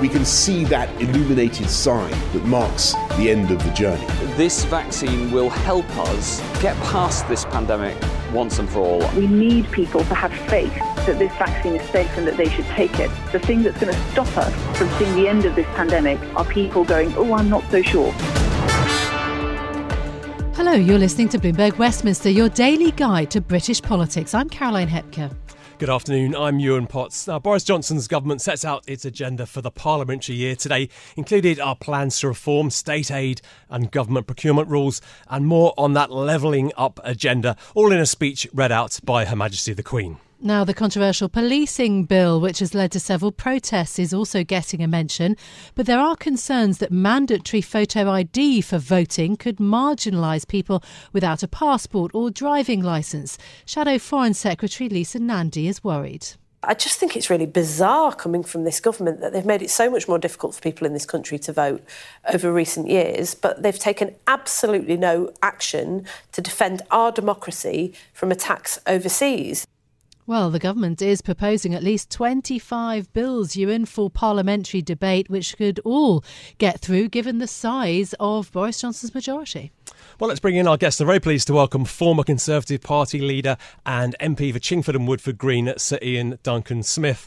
We can see that illuminated sign that marks the end of the journey. This vaccine will help us get past this pandemic once and for all. We need people to have faith that this vaccine is safe and that they should take it. The thing that's going to stop us from seeing the end of this pandemic are people going, oh, I'm not so sure. Hello, you're listening to Bloomberg Westminster, your daily guide to British politics. I'm Caroline Hepker. Good afternoon. I'm Yuan Potts. Now, Boris Johnson's government sets out its agenda for the parliamentary year today, included our plans to reform state aid and government procurement rules, and more on that levelling up agenda, all in a speech read out by Her Majesty the Queen. Now, the controversial policing bill, which has led to several protests, is also getting a mention. But there are concerns that mandatory photo ID for voting could marginalise people without a passport or driving licence. Shadow Foreign Secretary Lisa Nandy is worried. I just think it's really bizarre coming from this government that they've made it so much more difficult for people in this country to vote over recent years, but they've taken absolutely no action to defend our democracy from attacks overseas. Well, the government is proposing at least 25 bills, Yuan for parliamentary debate, which could all get through given the size of Boris Johnson's majority. Well, let's bring in our guest. I'm very pleased to welcome former Conservative Party leader and MP for Chingford and Woodford Green, Sir Iain Duncan Smith.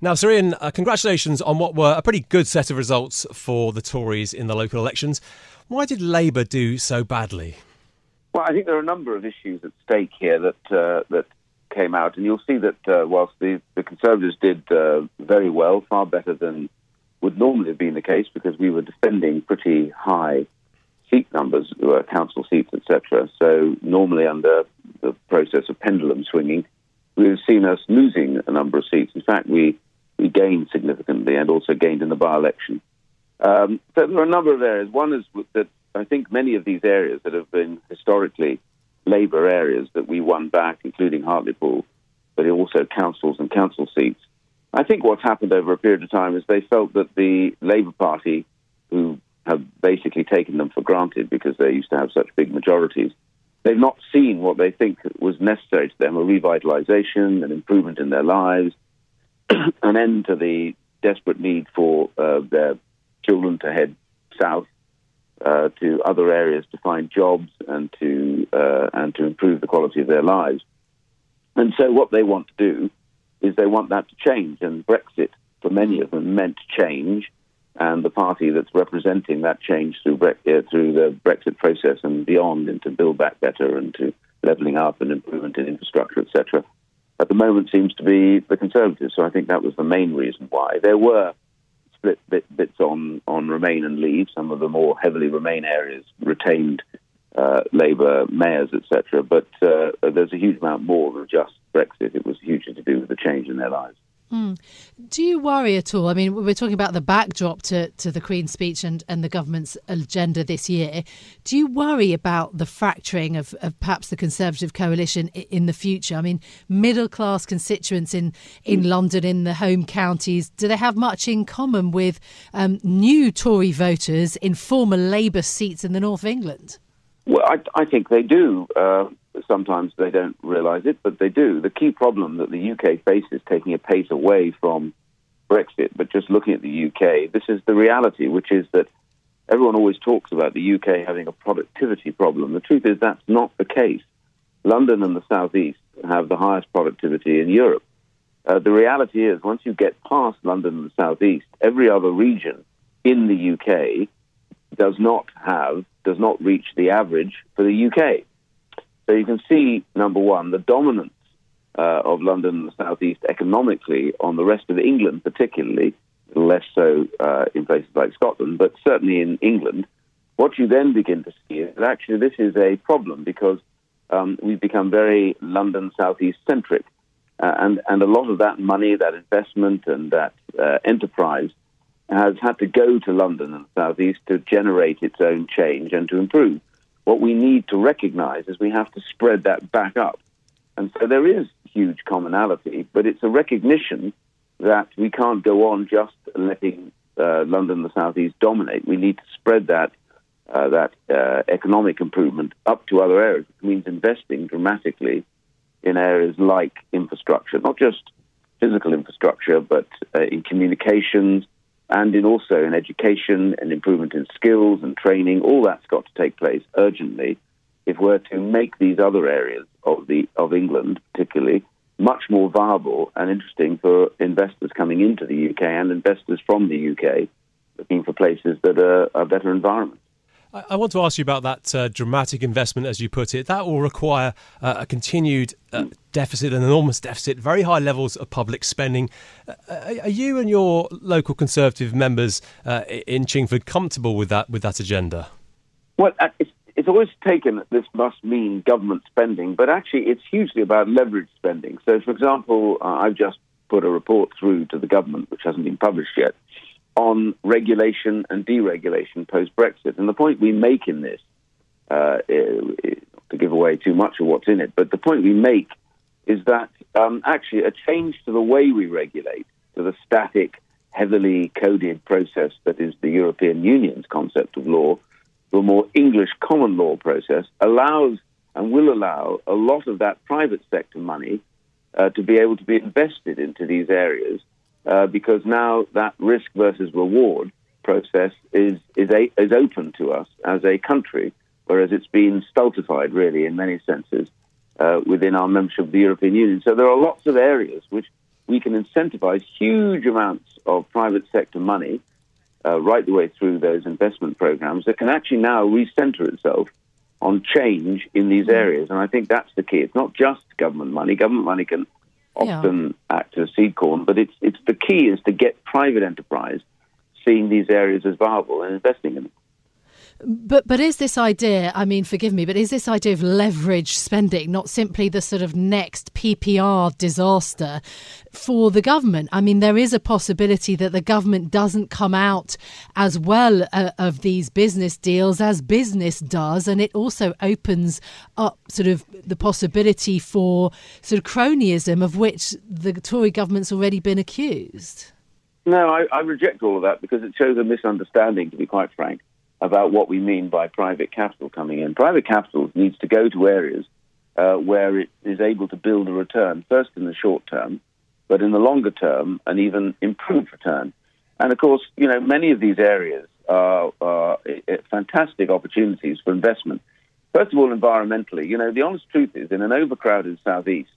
Now, Sir Iain, uh, congratulations on what were a pretty good set of results for the Tories in the local elections. Why did Labour do so badly? Well, I think there are a number of issues at stake here that uh, that came out, and you'll see that uh, whilst the, the Conservatives did uh, very well, far better than would normally have been the case, because we were defending pretty high seat numbers, uh, council seats, etc. So normally under the process of pendulum swinging, we've seen us losing a number of seats. In fact, we we gained significantly and also gained in the by-election. Um, so there are a number of areas. One is that I think many of these areas that have been historically Labour areas that we won back, including Hartlepool, but also councils and council seats. I think what's happened over a period of time is they felt that the Labour Party, who have basically taken them for granted because they used to have such big majorities, they've not seen what they think was necessary to them a revitalisation, an improvement in their lives, an end to the desperate need for uh, their children to head south uh, to other areas to find jobs and to uh, and to improve the quality of their lives. And so, what they want to do is they want that to change. And Brexit, for many of them, meant change. And the party that's representing that change through Bre- uh, through the Brexit process and beyond into Build Back Better and to levelling up and improvement in infrastructure, etc. At the moment, seems to be the Conservatives. So I think that was the main reason why there were split bit, bits on, on Remain and Leave. Some of the more heavily Remain areas retained uh, Labour mayors, etc. But uh, there's a huge amount more than just Brexit. It was hugely to do with the change in their lives. Mm. Do you worry at all? I mean, we're talking about the backdrop to, to the Queen's speech and, and the government's agenda this year. Do you worry about the fracturing of, of perhaps the Conservative coalition in the future? I mean, middle class constituents in, in London, in the home counties, do they have much in common with um, new Tory voters in former Labour seats in the north of England? Well, I, I think they do. Uh, sometimes they don't realise it, but they do. The key problem that the UK faces, taking a pace away from Brexit, but just looking at the UK, this is the reality, which is that everyone always talks about the UK having a productivity problem. The truth is that's not the case. London and the southeast have the highest productivity in Europe. Uh, the reality is, once you get past London and the southeast, every other region in the UK does not have, does not reach the average for the UK. So you can see, number one, the dominance uh, of London and the southeast economically on the rest of England, particularly, less so uh, in places like Scotland, but certainly in England. What you then begin to see is that actually this is a problem because um, we've become very London southeast centric. Uh, and, and a lot of that money, that investment, and that uh, enterprise has had to go to London and the southeast to generate its own change and to improve. What we need to recognize is we have to spread that back up. And so there is huge commonality, but it's a recognition that we can't go on just letting uh, London and the southeast dominate. We need to spread that uh, that uh, economic improvement up to other areas. It means investing dramatically in areas like infrastructure, not just physical infrastructure, but uh, in communications and in also in education and improvement in skills and training. All that's got to take place urgently if we're to make these other areas of the of England, particularly, much more viable and interesting for investors coming into the UK and investors from the UK looking for places that are, are better environments. I want to ask you about that uh, dramatic investment, as you put it. That will require uh, a continued uh, deficit, an enormous deficit, very high levels of public spending. Uh, are you and your local Conservative members uh, in Chingford comfortable with that with that agenda? Well, uh, it's, it's always taken that this must mean government spending, but actually, it's hugely about leverage spending. So, for example, I've just put a report through to the government, which hasn't been published yet, on regulation and deregulation post Brexit. And the point we make in this, uh, to give away too much of what's in it, but the point we make is that um, actually a change to the way we regulate, to the static, heavily coded process that is the European Union's concept of law, to a more English common law process, allows and will allow a lot of that private sector money uh, to be able to be invested into these areas uh, because now that risk versus reward process is is, a, is open to us as a country, whereas it's been stultified really in many senses uh, within our membership of the European Union. So there are lots of areas which we can incentivize huge amounts of private sector money uh, right the way through those investment programs that can actually now recenter itself on change in these areas. And I think that's the key. It's not just government money. Government money can often yeah. act as seed corn. But it's it's the key is to get private enterprise seeing these areas as viable and investing in them. But but is this idea? I mean, forgive me, but is this idea of leverage spending not simply the sort of next PPR disaster for the government? I mean, there is a possibility that the government doesn't come out as well uh, of these business deals as business does, and it also opens up sort of the possibility for sort of cronyism of which the Tory government's already been accused. No, I, I reject all of that because it shows a misunderstanding. To be quite frank about what we mean by private capital coming in. Private capital needs to go to areas uh, where it is able to build a return, first in the short term, but in the longer term, an even improved return. And of course, you know, many of these areas are, are fantastic opportunities for investment. First of all, environmentally, you know, the honest truth is in an overcrowded southeast,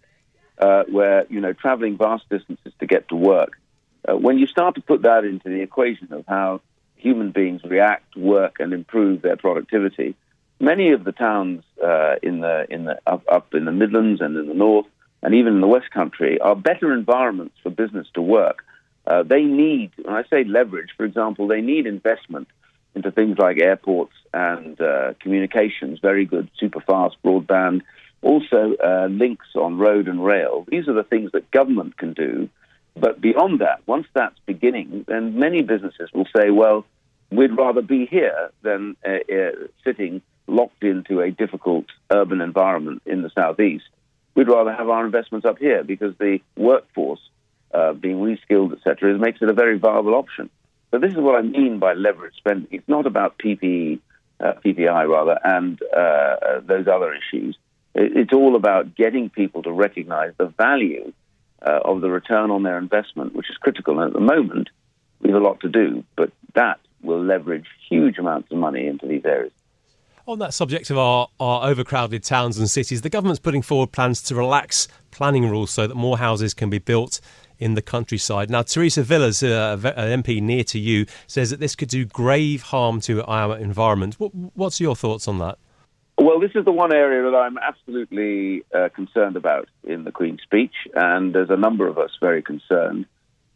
uh, where you know traveling vast distances to get to work, uh, when you start to put that into the equation of how human beings react, work, and improve their productivity. Many of the towns uh, in the in the up, up in the Midlands and in the North, and even in the West Country, are better environments for business to work. Uh, they need, when I say leverage, for example, they need investment into things like airports and uh, communications, very good, super fast broadband, also uh, links on road and rail. These are the things that government can do but beyond that, once that's beginning, then many businesses will say, well, we'd rather be here than uh, uh, sitting locked into a difficult urban environment in the southeast. We'd rather have our investments up here because the workforce uh, being reskilled, etc., makes it a very viable option. So this is what I mean by leverage spending. It's not about PPE, uh, PPI rather, and uh, uh, those other issues. It's all about getting people to recognize the value of the return on their investment, which is critical. And at the moment, we have a lot to do, but that will leverage huge amounts of money into these areas. On that subject of our, our overcrowded towns and cities, the government's putting forward plans to relax planning rules so that more houses can be built in the countryside. Now, Theresa Villiers, uh, an MP near to you, says that this could do grave harm to our environment. What, what's your thoughts on that? Well, this is the one area that I'm absolutely uh, concerned about in the Queen's speech, and there's a number of us very concerned.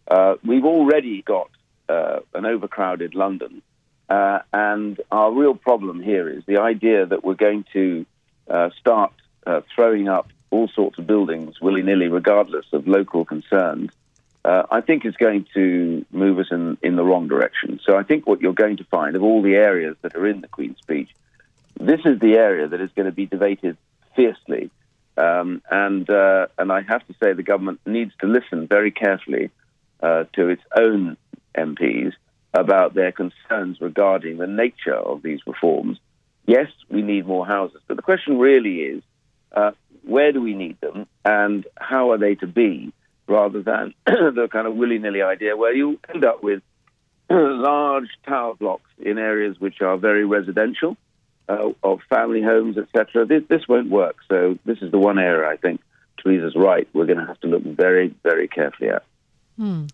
Uh, we've already got uh, an overcrowded London, uh, and our real problem here is the idea that we're going to uh, start uh, throwing up all sorts of buildings willy nilly, regardless of local concerns. I think is going to move us in, in the wrong direction. So I think what you're going to find of all the areas that are in the Queen's speech this is the area that is going to be debated fiercely. Um, and uh, and I have to say the government needs to listen very carefully uh, to its own MPs about their concerns regarding the nature of these reforms. Yes, we need more houses, but the question really is uh, where do we need them and how are they to be, rather than the kind of willy nilly idea where you end up with large tower blocks in areas which are very residential uh, of family homes, etc. This, this won't work. So this is the one area I think Theresa's right. We're going to have to look very, very carefully at. Hmm.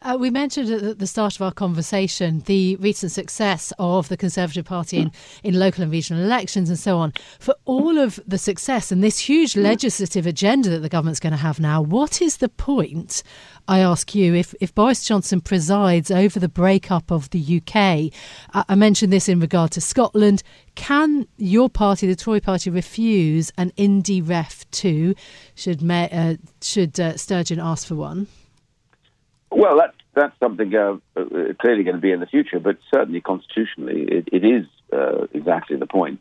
Uh, we mentioned at the start of our conversation the recent success of the Conservative Party in, in local and regional elections and so on. For all of the success and this huge legislative agenda that the government's going to have now, what is the point, I ask you, if, if Boris Johnson presides over the breakup of the UK? Uh, I mentioned this in regard to Scotland. Can your party, the Tory party, refuse an Indy Ref 2 should, uh, should uh, Sturgeon ask for one? Well, that's that's something uh, uh, clearly going to be in the future, but certainly constitutionally, it, it is uh, exactly the point.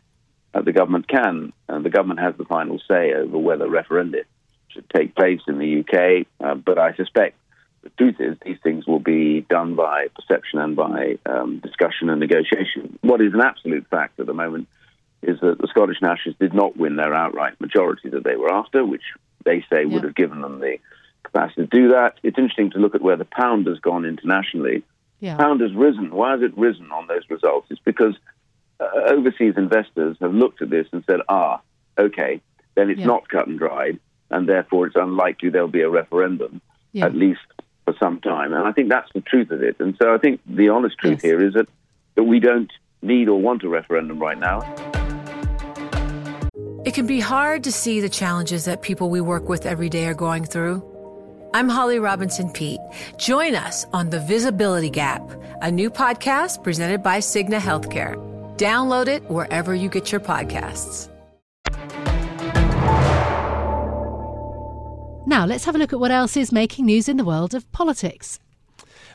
that the government can, and the government has the final say over whether referenda should take place in the UK. Uh, but I suspect the truth is these things will be done by perception and by um, discussion and negotiation. What is an absolute fact at the moment is that the Scottish Nationalists did not win their outright majority that they were after, which they say would have given them the capacity to do that. It's interesting to look at where the pound has gone internationally. Yeah. Pound has risen. Why has it risen on those results? It's because uh, overseas investors have looked at this and said, ah, okay, then it's yeah. not cut and dried, and therefore it's unlikely there'll be a referendum, yeah. at least for some time. And I think that's the truth of it. And so I think the honest truth yes. here is that, that we don't need or want a referendum right now. It can be hard to see the challenges that people we work with every day are going through. I'm Holly Robinson Peete. Join us on The Visibility Gap, a new podcast presented by Cigna Healthcare. Download it wherever you get your podcasts. Now, let's have a look at what else is making news in the world of politics.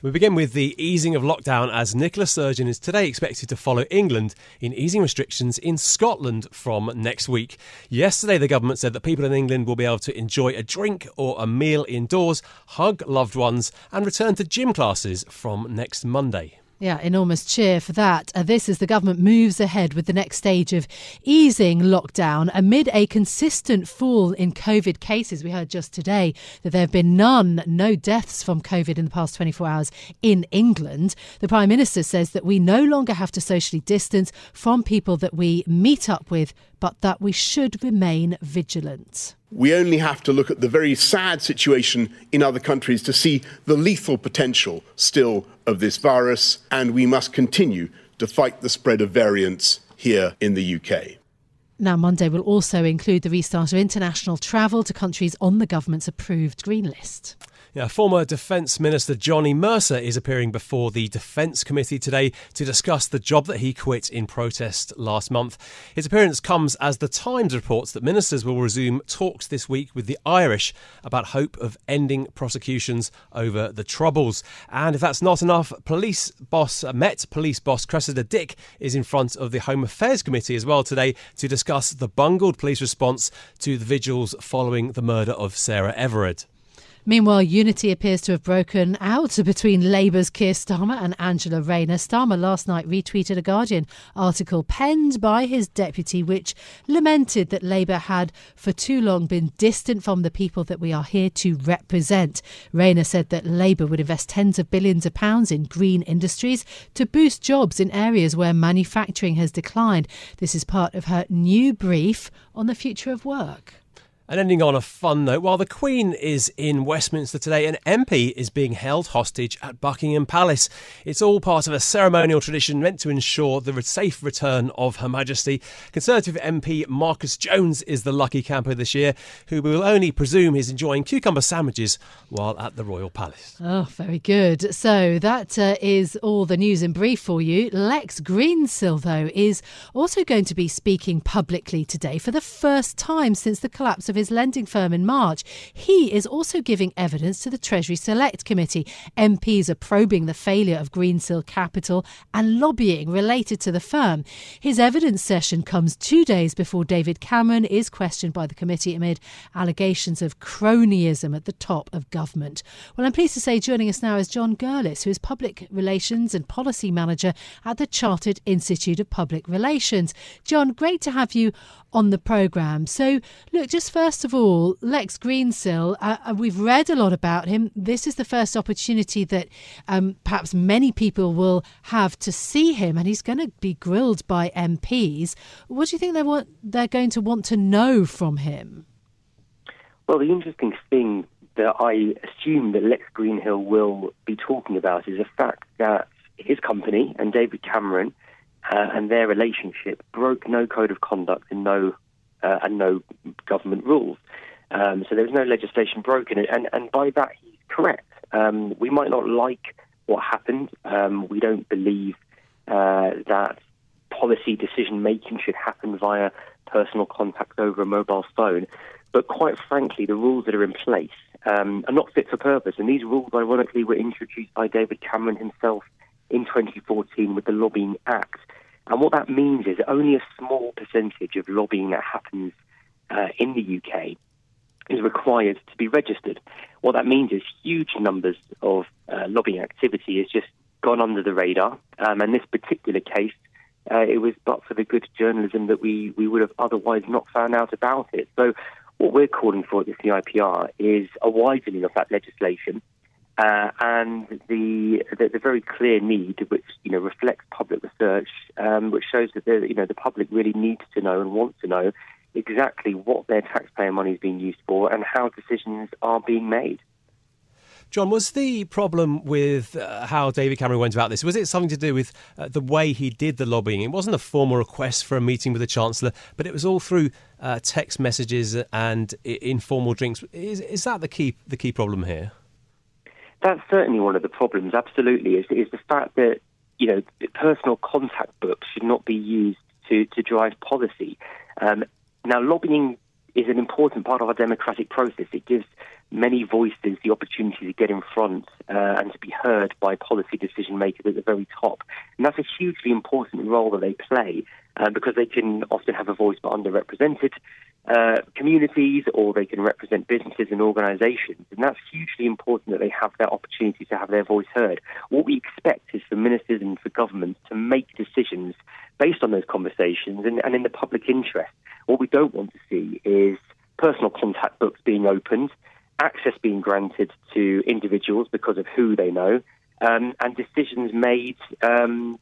We begin with the easing of lockdown as Nicola Sturgeon is today expected to follow England in easing restrictions in Scotland from next week. Yesterday, the government said that people in England will be able to enjoy a drink or a meal indoors, hug loved ones, and return to gym classes from next Monday. Yeah, enormous cheer for that. Uh, this as the government moves ahead with the next stage of easing lockdown amid a consistent fall in COVID cases. We heard just today that there have been none, no deaths from COVID in the past 24 hours in England. The Prime Minister says that we no longer have to socially distance from people that we meet up with, but that we should remain vigilant. We only have to look at the very sad situation in other countries to see the lethal potential still of this virus, and we must continue to fight the spread of variants here in the UK. Now, Monday will also include the restart of international travel to countries on the government's approved green list. Yeah, former Defence Minister Johnny Mercer is appearing before the Defence Committee today to discuss the job that he quit in protest last month. His appearance comes as The Times reports that ministers will resume talks this week with the Irish about hope of ending prosecutions over the Troubles. And if that's not enough, police boss uh, Met Police boss Cressida Dick is in front of the Home Affairs Committee as well today to discuss the bungled police response to the vigils following the murder of Sarah Everard. Meanwhile, unity appears to have broken out between Labour's Keir Starmer and Angela Rayner. Starmer last night retweeted a Guardian article penned by his deputy, which lamented that Labour had for too long been distant from the people that we are here to represent. Rayner said that Labour would invest tens of billions of pounds in green industries to boost jobs in areas where manufacturing has declined. This is part of her new brief on the future of work. And ending on a fun note, while the Queen is in Westminster today, an MP is being held hostage at Buckingham Palace. It's all part of a ceremonial tradition meant to ensure the safe return of Her Majesty. Conservative MP Marcus Jones is the lucky camper this year, who we will only presume is enjoying cucumber sandwiches while at the Royal Palace. Oh, very good. So that uh, is all the news in brief for you. Lex Greensill, though, is also going to be speaking publicly today for the first time since the collapse of of his lending firm in March. He is also giving evidence to the Treasury Select Committee. MPs are probing the failure of Greensill Capital and lobbying related to the firm. His evidence session comes two days before David Cameron is questioned by the committee amid allegations of cronyism at the top of government. Well, I'm pleased to say joining us now is Jon Gerlis, who is Public Relations and Policy Manager at the Chartered Institute of Public Relations. Jon, great to have you on the programme. So, look, just first of all, Lex Greensill, uh, uh, we've read a lot about him. This is the first opportunity that um, perhaps many people will have to see him, and he's going to be grilled by MPs. What do you think they want? They're going to want to know from him. Well, the interesting thing that I assume that Lex Greensill will be talking about is the fact that his company and David Cameron uh, and their relationship broke no code of conduct and no uh, and no government rules. Um, so there was no legislation broken, and and by that he's correct. Um, we might not like what happened. Um, we don't believe uh, that policy decision making should happen via personal contact over a mobile phone. But quite frankly, the rules that are in place um, are not fit for purpose. And these rules, ironically, were introduced by David Cameron himself in 2014 with the Lobbying Act. And what that means is only a small percentage of lobbying that happens uh, in the UK is required to be registered. What that means is huge numbers of uh, lobbying activity has just gone under the radar. Um, and this particular case, uh, it was but for the good journalism that we, we would have otherwise not found out about it. So what we're calling for at the CIPR is a widening of that legislation uh, and the, the, the very clear need, which you know reflects public research, um, which shows that the you know the public really needs to know and wants to know exactly what their taxpayer money is being used for and how decisions are being made. Jon, was the problem with uh, how David Cameron went about this? Was it something to do with uh, the way he did the lobbying? It wasn't a formal request for a meeting with the Chancellor, but it was all through uh, text messages and informal drinks. Is, is that the key the key problem here? That's certainly one of the problems. Absolutely, is is the fact that you know personal contact books should not be used to to drive policy. Um, now, lobbying is an important part of our democratic process. It gives many voices the opportunity to get in front uh, and to be heard by policy decision makers at the very top. And that's a hugely important role that they play uh, because they can often have a voice but underrepresented uh, communities or they can represent businesses and organizations. And that's hugely important that they have that opportunity to have their voice heard. What we expect is for ministers and for governments to make decisions based on those conversations and, and in the public interest. What we don't want to see is personal contact books being opened, access being granted to individuals because of who they know, um, and decisions made um,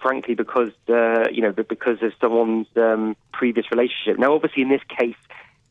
frankly, because uh, you know, because of someone's um, previous relationship. Now, obviously, in this case,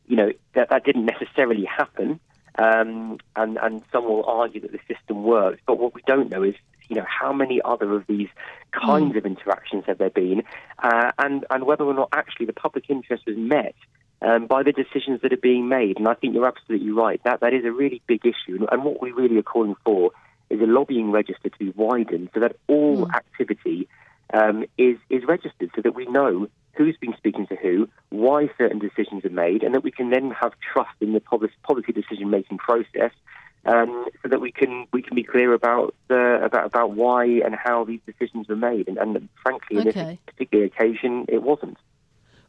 you know that that didn't necessarily happen, um, and and some will argue that the system works. But what we don't know is, you know, how many other of these kinds mm. of interactions have there been, uh, and and whether or not actually the public interest was met. Um, by the decisions that are being made, and I think you're absolutely right. That that is a really big issue, and what we really are calling for is a lobbying register to be widened so that all mm. activity um, is is registered so that we know who's been speaking to who, why certain decisions are made, and that we can then have trust in the policy decision making process, um, so that we can we can be clear about uh, about about why and how these decisions were made. And, and frankly, okay. in this particular occasion, it wasn't.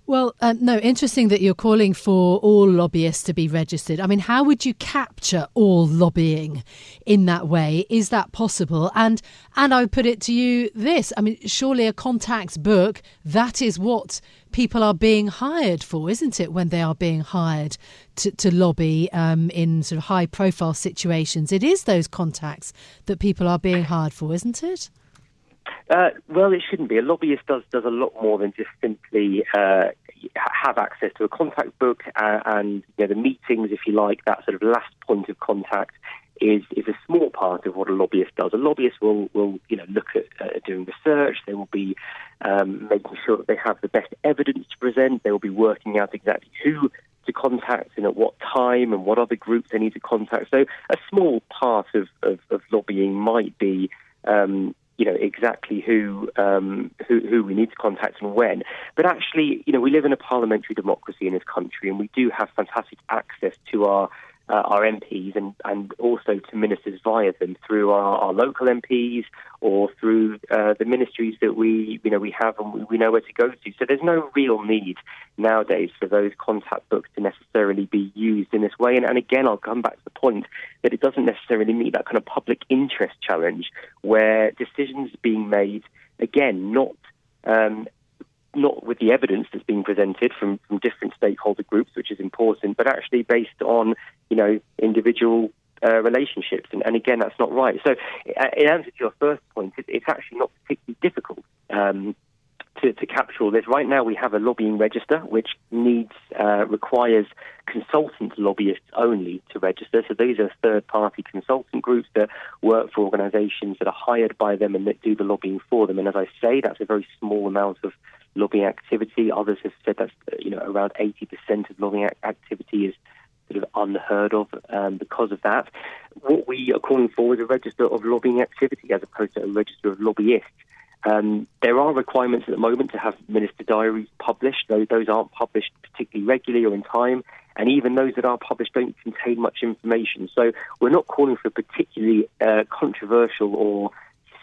Well, uh, no, interesting that you're calling for all lobbyists to be registered. I mean, how would you capture all lobbying in that way? Is that possible? And and I would put it to you this: I mean, surely a contacts book that is what people are being hired for, isn't it? When they are being hired to, to lobby um, in sort of high-profile situations, it is those contacts that people are being hired for, isn't it? Uh, well, it shouldn't be. A lobbyist does does a lot more than just simply uh, have access to a contact book uh, and you know, the meetings, if you like, that sort of last point of contact is is a small part of what a lobbyist does. A lobbyist will will you know look at uh, doing research. They will be um, making sure that they have the best evidence to present. They will be working out exactly who to contact and at what time and what other groups they need to contact. So a small part of, of, of lobbying might be um, you know exactly who, um, who who we need to contact and when. But actually, you know, we live in a parliamentary democracy in this country, and we do have fantastic access to our uh, our MPs and, and also to ministers via them through our, our local MPs or through uh, the ministries that we you know we have and we, we know where to go to. So there's no real need nowadays for those contact books to necessarily be used in this way. And, and again, I'll come back to the point that it doesn't necessarily meet that kind of public interest challenge where decisions being made again not um, not with the evidence that's being presented from, from different stakeholder groups, which is important, but actually based on, you know, individual uh, relationships. And, and, again, that's not right. So, uh, in answer to your first point, it, it's actually not particularly difficult um, to, to, capture all this. Right now, we have a lobbying register, which needs uh, requires consultant lobbyists only to register. So these are third-party consultant groups that work for organisations that are hired by them and that do the lobbying for them. And as I say, that's a very small amount of lobbying activity. Others have said that you know around 80% of lobbying activity is sort of unheard of um, because of that. What we are calling for is a register of lobbying activity as opposed to a register of lobbyists. Um, there are requirements at the moment to have minister diaries published. Those, those aren't published particularly regularly or in time, and even those that are published don't contain much information. So we're not calling for particularly uh, controversial or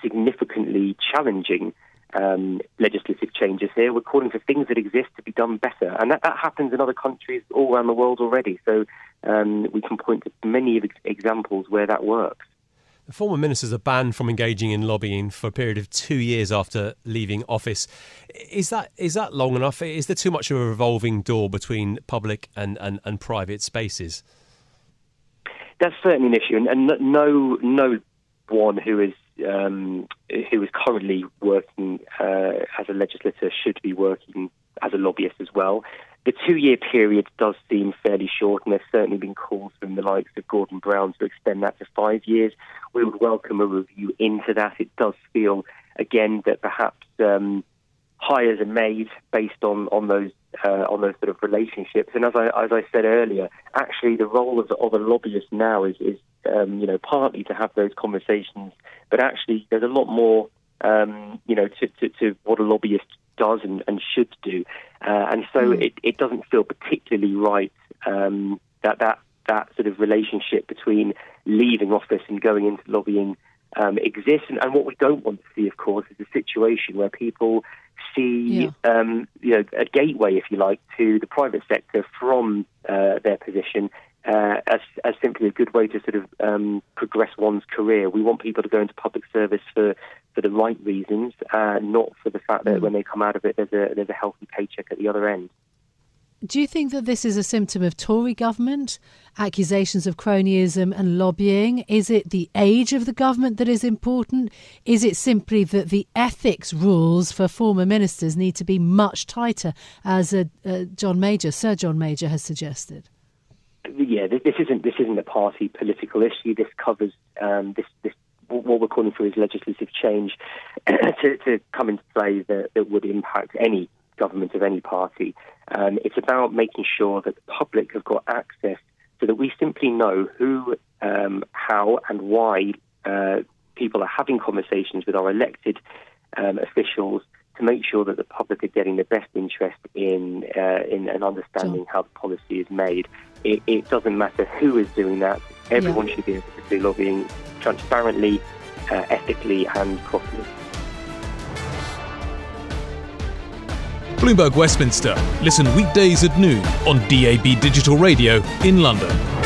significantly challenging um, legislative changes here. We're calling for things that exist to be done better, and that, that happens in other countries all around the world already. So um, we can point to many examples where that works. The former ministers are banned from engaging in lobbying for a period of two years after leaving office. Is that is that long enough? Is there too much of a revolving door between public and, and, and private spaces? That's certainly an issue, and, and no no one who is um, who is currently working uh, as a legislator should be working as a lobbyist as well. The two year period does seem fairly short, and there's certainly been calls from the likes of Gordon Brown to extend that to five years. We would welcome a review into that. It does feel, again, that perhaps um, hires are made based on, on those uh, on those sort of relationships. And as I as I said earlier, actually the role of, of a lobbyist now is is um, you know partly to have those conversations, but actually there's a lot more um, you know to, to, to, what a lobbyist does and, and should do, uh, and so mm. it, it doesn't feel particularly right um, that that that sort of relationship between leaving office and going into lobbying um, exists. And, and, what we don't want to see, of course, is a situation where people see, yeah. um, you know, a gateway, if you like, to the private sector from uh, their position uh, as, as simply a good way to sort of um, progress one's career. We want people to go into public service for, for the right reasons, uh, not for the fact that mm. when they come out of it, there's a, there's a healthy paycheck at the other end. Do you think that this is a symptom of Tory government, accusations of cronyism and lobbying? Is it the age of the government that is important? Is it simply that the ethics rules for former ministers need to be much tighter, as uh, uh, John Major, Sir John Major, has suggested? Yeah, this, isn't this isn't a party political issue. This covers um, this this what we're calling for is legislative change to, to come into play that, that would impact any government of any party. Um, it's about making sure that the public have got access so that we simply know who, um, how, and why uh, people are having conversations with our elected um, officials to make sure that the public are getting the best interest in uh, in and understanding sure. how the policy is made. It, it, doesn't matter who is doing that. Everyone yeah. should be able to do lobbying transparently, uh, ethically, and properly. Bloomberg Westminster. Listen weekdays at noon on DAB Digital Radio in London.